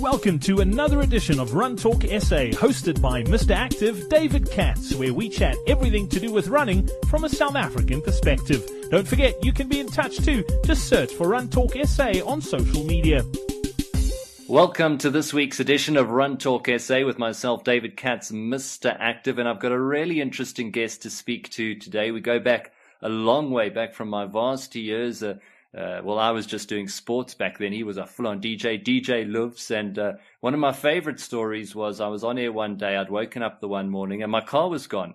Welcome to another edition of Run Talk SA, hosted by Mr. Active David Katz, where we chat everything to do with running from a South African perspective. Don't forget, you can be in touch too. Just search for Run Talk SA on social media. Welcome to this week's edition of Run Talk SA with myself, David Katz, Mr. Active, and I've got a really interesting guest to speak to today. We go back a long way back from my varsity years. Uh, well, I was just doing sports back then. He was a full-on DJ, DJ Loves. And uh, one of my favorite stories was I was on air one day. I'd woken up the one morning and my car was gone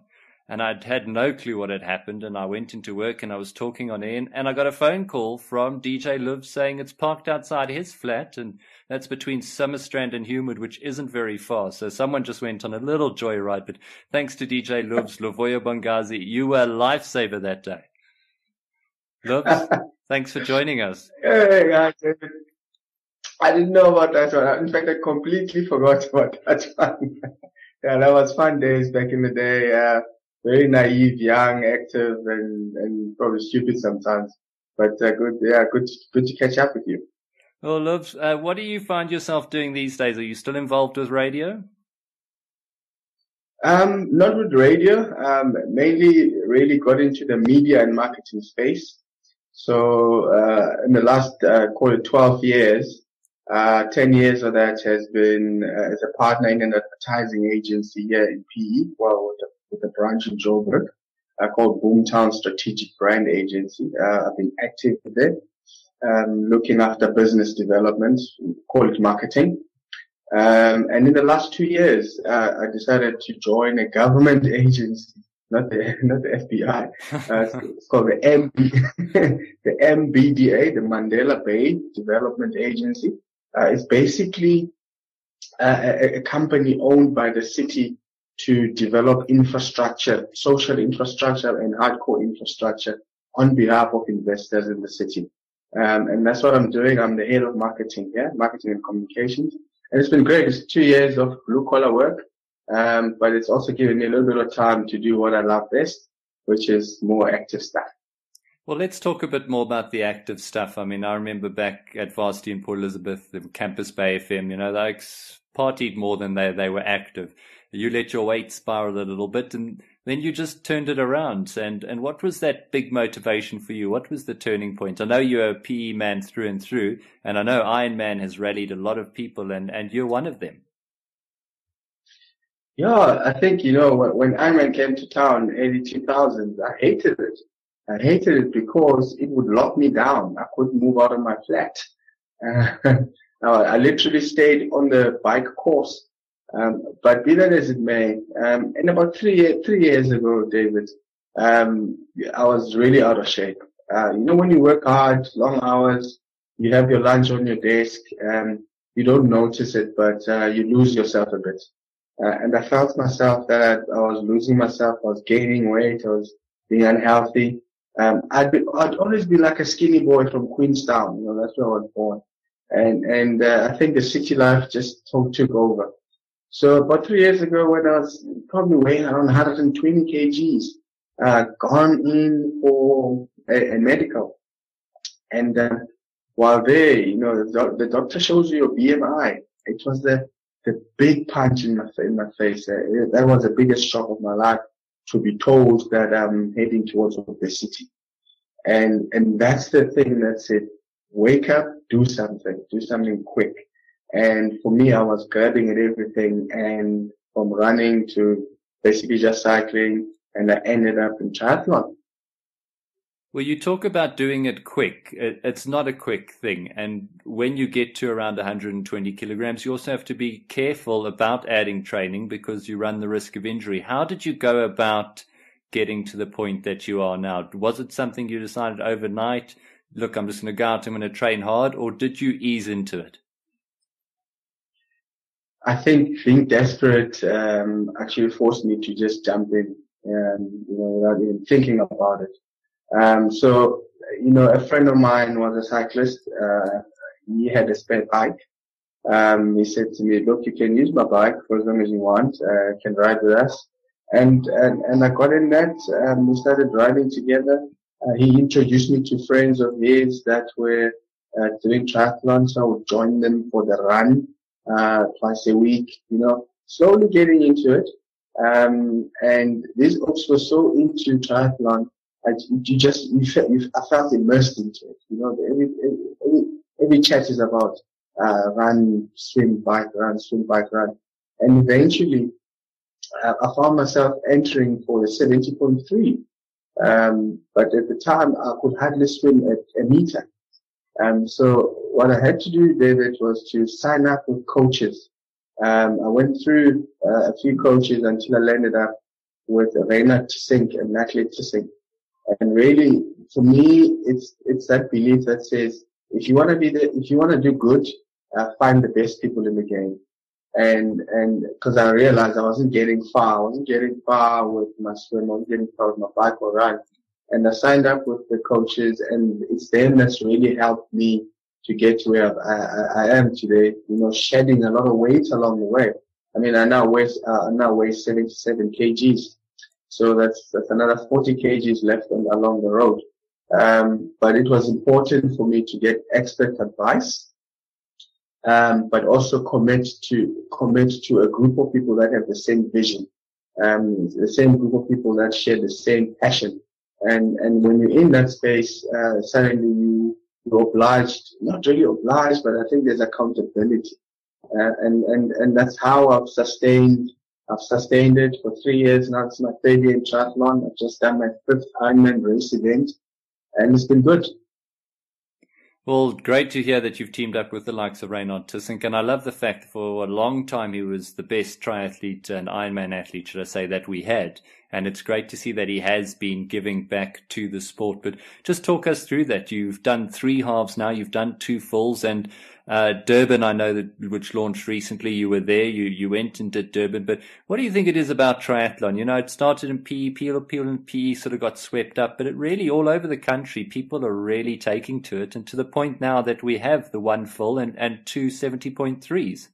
and I'd had no clue what had happened. And I went into work and I was talking on air, and I got a phone call from DJ Loves saying it's parked outside his flat, and that's between Summerstrand and Humewood, which isn't very far. So someone just went on a little joyride. But thanks to DJ Loves, Luvuyo Bangazi, you were a lifesaver that day. Liv, thanks for joining us. Hey, guys. I didn't know about that one. In fact, I completely forgot about that one. yeah, that was fun days back in the day. Uh, very naive, young, active, and, and probably stupid sometimes. But uh, good, yeah, good, good to catch up with you. Well, Loves, uh, what do you find yourself doing these days? Are you still involved with radio? Um, not with radio. Um, mainly really got into the media and marketing space. So, uh, in the last, uh, call it 12 years, uh, 10 years of that has been uh, as a partner in an advertising agency here in PE, well, with the with a branch in Joburg uh, called Boomtown Strategic Brand Agency. Uh, I've been active there, um, looking after business development, call it marketing. Um, and in the last two years, I decided to join a government agency, not the not the FBI. Uh, it's called the MB, the MBDA, the Mandela Bay Development Agency. Uh, it's basically uh, a, a, company owned by the city to develop infrastructure, social infrastructure and hardcore infrastructure on behalf of investors in the city. Um, and that's what I'm doing. I'm the head of marketing here, marketing and communications. And it's been great. It's two years of blue collar work. Um, but it's also given me a little bit of time to do what I love best, which is more active stuff. Well, let's talk a bit more about the active stuff. I mean, I remember back at Varsity in Port Elizabeth, the Campus Bay FM, you know, they partied more than they, they were active you let your weight spiral a little bit and then you just turned it around. And, and what was that big motivation for you? What was the turning point? I know you're a PE man through and through, and I know Ironman has rallied a lot of people and, and you're one of them. Yeah, I think, you know, when Ironman came to town, early 2000s, I hated it. I hated it because it would lock me down. I couldn't move out of my flat. Uh, I literally stayed on the bike course um, but be that as it may, um, and about three three years ago, David, um, I was really out of shape. Uh, you know, when you work hard, long hours, you have your lunch on your desk, um, you don't notice it, but uh, you lose yourself a bit. Uh, and I felt myself that I was losing myself. I was gaining weight. I was being unhealthy. Um, I'd be, I'd always be like a skinny boy from Queenstown. You know, that's where I was born. And, and, uh, I think the city life just took over. So about three years ago, when I was probably weighing around 120 kgs, uh, gone in for a, a medical, and uh, while there, you know, the, the, doctor shows you your BMI. It was the the big punch in my in my face. Uh, that was the biggest shock of my life to be told that I'm heading towards obesity, and and that's the thing that said, wake up, do something, do something quick. And for me, I was grabbing at everything and from running to basically just cycling and I ended up in triathlon. Well, you talk about doing it quick. It's not a quick thing. And when you get to around 120 kilograms, you also have to be careful about adding training because you run the risk of injury. How did you go about getting to the point that you are now? Was it something you decided overnight? Look, I'm just going to go out, I'm going to train hard, or did you ease into it? I think being desperate um, actually forced me to just jump in, um, you know, without even thinking about it. Um, so, you know, a friend of mine was a cyclist. Uh, he had a spare bike. Um, he said to me, "Look, you can use my bike for as long as you want. Uh, can ride with us." And and and I got in that. Um, we started riding together. Uh, he introduced me to friends of his that were uh, doing triathlons. So I would join them for the run uh, twice a week, you know, slowly getting into it. Um, and these folks were so into triathlon, I, you just, you felt, you, I felt immersed into it. You know, every, every, every chat is about, uh, run, swim, bike, run, swim, bike, run. And eventually, uh, I found myself entering for a 70.3. Um, but at the time, I could hardly swim at a meter. Um, so what I had to do, David, was to sign up with coaches. Um, I went through uh, a few coaches until I landed up with Raynard Tissink and Natalie Tissink. And really, for me, it's it's that belief that says if you want to be the, if you want to do good, uh, find the best people in the game. And and because I realized I wasn't getting far, I wasn't getting far with my swim, I wasn't getting far with my bike or run. And I signed up with the coaches, and it's them that's really helped me to get to where I, I, I am today. You know, shedding a lot of weight along the way. I mean, I now weigh uh, I now weigh 77 kgs, so that's that's another 40 kgs left on, along the road. Um, but it was important for me to get expert advice, um, but also commit to commit to a group of people that have the same vision, um, the same group of people that share the same passion. And and when you're in that space, uh, suddenly you you're obliged, not really obliged, but I think there's accountability. Uh, and, and, and that's how I've sustained, I've sustained it for three years now. It's my third year in triathlon. I've just done my fifth Ironman race event and it's been good. Well, great to hear that you've teamed up with the likes of Raynard Tissink. And I love the fact that for a long time he was the best triathlete and Ironman athlete, should I say, that we had. And it's great to see that he has been giving back to the sport. But just talk us through that. You've done three halves now, you've done two fulls, and uh, Durban, I know that which launched recently. You were there. You you went and did Durban. But what do you think it is about triathlon? You know, it started in PE. People, Peel, and PE sort of got swept up, but it really all over the country, people are really taking to it, and to the point now that we have the one full and and two seventy point threes.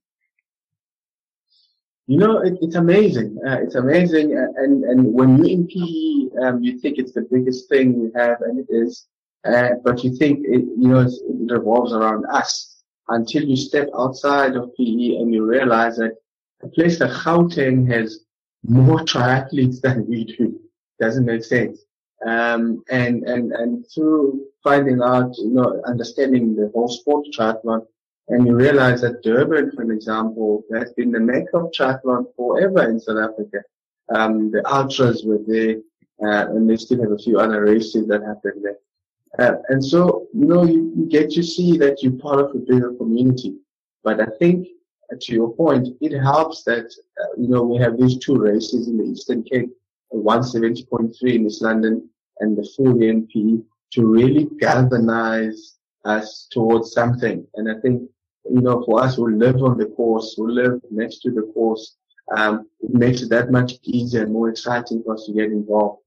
You know, it, it's amazing. Uh, it's amazing, and and when you're in PE, um, you think it's the biggest thing we have, and it is. Uh, but you think it, you know, it revolves around us until you step outside of PE and you realize that a place like Gauteng has more triathletes than we do. Doesn't make sense. Um, and, and, and through finding out, you know, understanding the whole sport triathlon, and you realize that Durban, for example, has been the mecca of triathlon forever in South Africa. Um, the ultras were there, uh, and they still have a few other races that happen there. Uh, and so, you know, you, you, get to see that you're part of a bigger community. But I think, uh, to your point, it helps that, uh, you know, we have these two races in the Eastern Cape, 170.3 in East London and the full NP to really galvanize us towards something. And I think, you know, for us who live on the course, who live next to the course, um, it makes it that much easier and more exciting for us to get involved.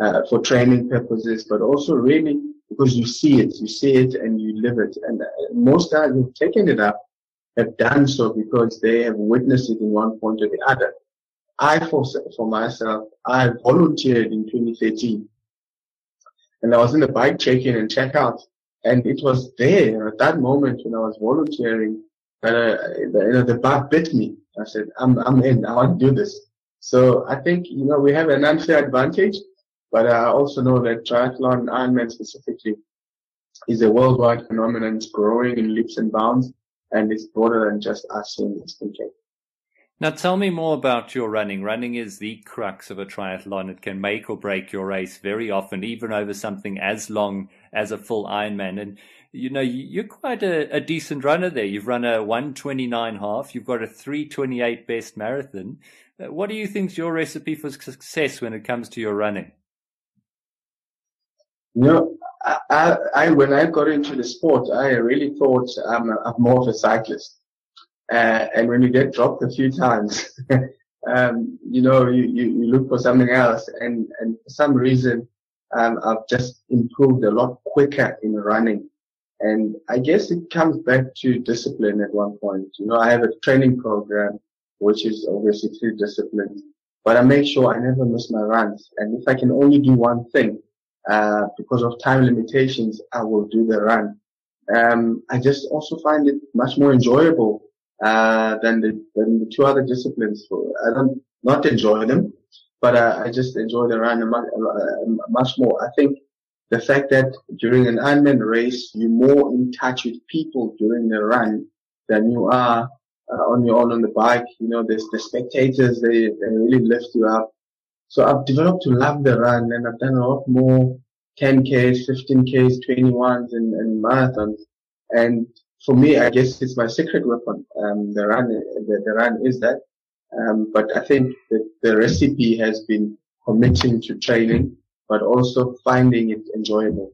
Uh, for training purposes, but also really because you see it, you see it and you live it. And uh, most guys who've taken it up have done so because they have witnessed it in one point or the other. I, for, for myself, I volunteered in 2013 and I was in the bike check-in and check-out and it was there at that moment when I was volunteering that uh, the, you know, the bug bit me. I said, I'm, I'm in, I want to do this. So I think, you know, we have an unfair advantage but I also know that triathlon, Ironman specifically, is a worldwide phenomenon. It's growing in leaps and bounds, and it's broader than just us in this country. Now tell me more about your running. Running is the crux of a triathlon. It can make or break your race very often, even over something as long as a full Ironman. And you know, you're quite a, a decent runner there. You've run a 129 half. You've got a 328 best marathon. Uh, what do you think's your recipe for success when it comes to your running? Know, I, I, I, when I got into the sport, I really thought I'm, a, I'm more of a cyclist. Uh, and when you get dropped a few times, um, you know, you, you, you, look for something else. And, and for some reason, um, I've just improved a lot quicker in running. And I guess it comes back to discipline at one point. You know, I have a training program, which is obviously through discipline, but I make sure I never miss my runs. And if I can only do one thing, uh, because of time limitations, I will do the run. Um, I just also find it much more enjoyable uh, than the than the two other disciplines. I don't not enjoy them, but uh, I just enjoy the run much, much more. I think the fact that during an Ironman race you're more in touch with people during the run than you are uh, on your own on the bike. You know, there's the spectators they they really lift you up. So I've developed to love the run, and I've done a lot more 10Ks, 15Ks, 21s, and, and marathons. And for me, I guess it's my secret weapon. Um, the run, the, the run is that. Um, but I think that the recipe has been committing to training, but also finding it enjoyable.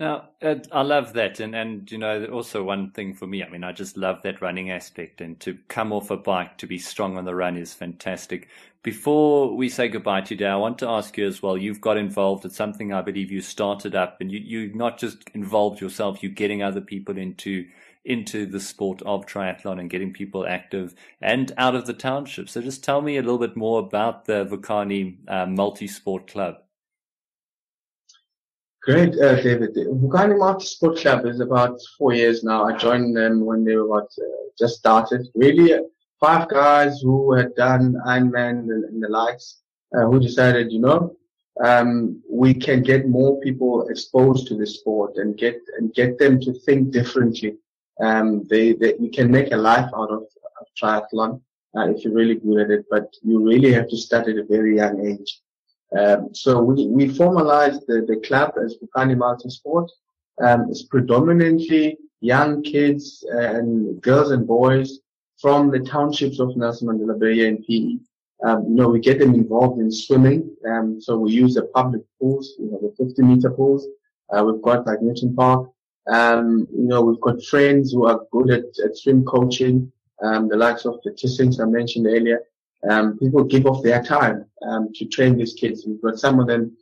Now, uh, I love that. And, and, you know, also one thing for me, I mean, I just love that running aspect and to come off a bike to be strong on the run is fantastic. Before we say goodbye today, I want to ask you as well, you've got involved at something I believe you started up and you, you not just involved yourself, you're getting other people into, into the sport of triathlon and getting people active and out of the township. So just tell me a little bit more about the Vukani uh, Multi-Sport Club. Great, uh, David. Vukani Multi Sport Club is about four years now. I joined them when they were about, uh, just started. Really, uh, five guys who had done Ironman and, and the likes, uh, who decided, you know, um, we can get more people exposed to the sport and get and get them to think differently. Um, they, they you can make a life out of, of triathlon uh, if you're really good at it, but you really have to start at a very young age. Um, so we, we formalized the, the club as Vukani Multisport. Um, it's predominantly young kids and girls and boys from the townships of Nelson Mandela Bay and PE. Um, you know, we get them involved in swimming. Um, so we use the public pools, you know, the 50 meter pools. Uh, we've got like Newton Park. Um, you know, we've got friends who are good at, at swim coaching, um, the likes of the Tissinks I mentioned earlier um, people give off their time um, to train these kids. We've got some of them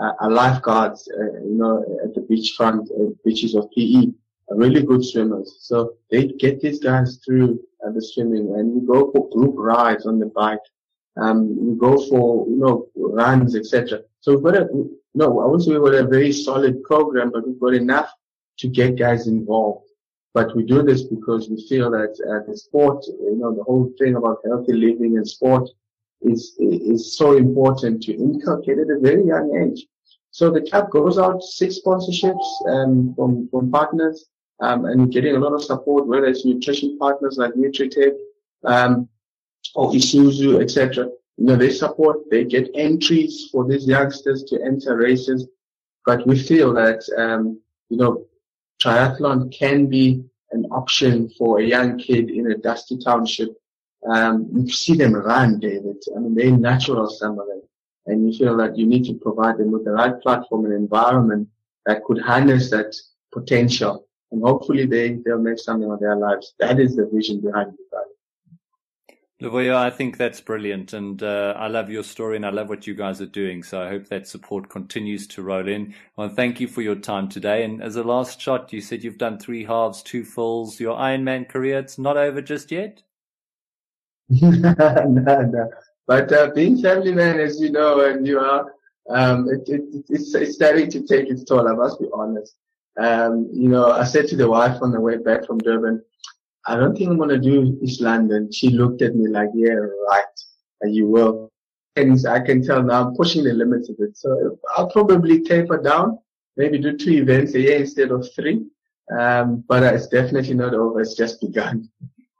uh, are lifeguards, uh, you know, at the beachfront uh, beaches of PE, are really good swimmers. So they get these guys through uh, the swimming, and we go for group rides on the bike. Um, we go for you know runs, etc. So we've got a no, I won't say we've got a very solid program, but we've got enough to get guys involved. But we do this because we feel that uh, the sport, you know, the whole thing about healthy living and sport is is so important to inculcate at a very young age. So the club goes out six sponsorships um, from from partners, um, and getting a lot of support, whether it's nutrition partners like Nutritech, um, or Isuzu, etc. You know, they support, they get entries for these youngsters to enter races. But we feel that, um, you know, triathlon can be an option for a young kid in a dusty township. Um, you see them run, David. I mean, they're natural, some of them. And you feel that you need to provide them with the right platform and environment that could harness that potential. And hopefully they, they'll make something of their lives. That is the vision behind it. Luvuyo, I think that's brilliant, and uh, I love your story, and I love what you guys are doing. So I hope that support continues to roll in. Well, thank you for your time today. And as a last shot, you said you've done three halves, two fulls. Your Ironman career, it's not over just yet. no, no. But uh, being family man, as you know, and you are, um, it, it, it's, it's starting to take its toll. I must be honest. Um, you know, I said to the wife on the way back from Durban, I don't think I'm gonna do East London. She looked at me like, yeah, right, and you will. And I can tell now I'm pushing the limits of it. So I'll probably taper down, maybe do two events a year instead of three. Um, but it's definitely not over. It's just begun.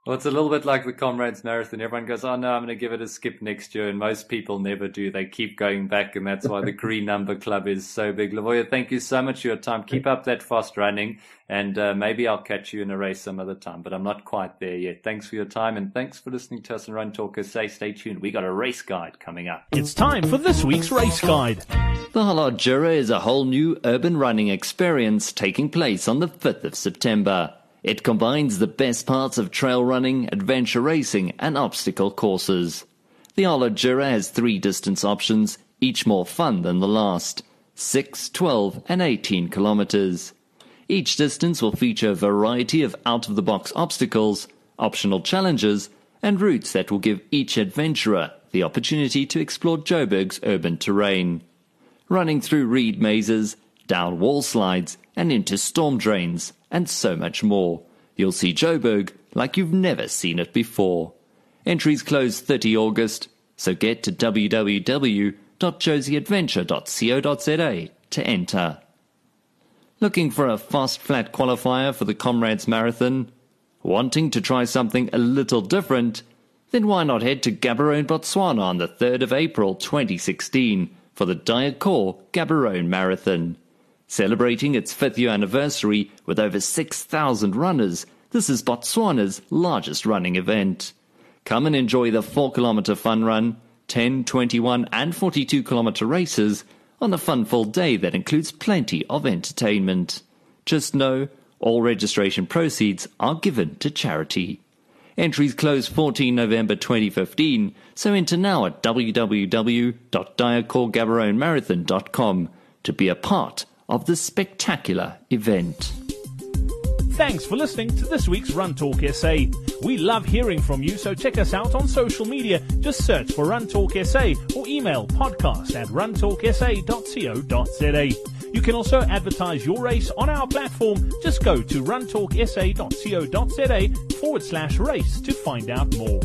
Well, it's a little bit like the Comrades Marathon. Everyone goes, oh no, I'm going to give it a skip next year. And most people never do. They keep going back. And that's why the Green Number Club is so big. Luvuyo, thank you so much for your time. Keep up that fast running. And uh, maybe I'll catch you in a race some other time. But I'm not quite there yet. Thanks for your time. And thanks for listening to us and Run Talkers. Say, stay tuned. We got a race guide coming up. It's time for this week's race guide. The Hollard Jura is a whole new urban running experience taking place on the 5th of September. It combines the best parts of trail running, adventure racing, and obstacle courses. The Hollard Jura has three distance options, each more fun than the last 6, 12, and 18 kilometers. Each distance will feature a variety of out of the box obstacles, optional challenges, and routes that will give each adventurer the opportunity to explore Joburg's urban terrain. Running through reed mazes, down wall slides, and into storm drains, and so much more. You'll see Joburg like you've never seen it before. Entries close 30 August, so get to www.josieadventure.co.za to enter. Looking for a fast flat qualifier for the Comrades Marathon? Wanting to try something a little different? Then why not head to Gaborone, Botswana on the 3rd of April 2016 for the Diacore Gaborone Marathon. Celebrating its fifth year anniversary with over 6,000 runners, this is Botswana's largest running event. Come and enjoy the 4 kilometer fun run, 10, 21, and 42 kilometer races on a fun full day that includes plenty of entertainment. Just know all registration proceeds are given to charity. Entries close 14 November 2015, so enter now at www.diacoregaboronemarathon.com to be a part of this spectacular event. Thanks for listening to this week's Run Talk SA. We love hearing from you, so check us out on social media. Just search for Run Talk SA or email podcast at runtalksa.co.za. You can also advertise your race on our platform. Just go to runtalksa.co.za forward slash race to find out more.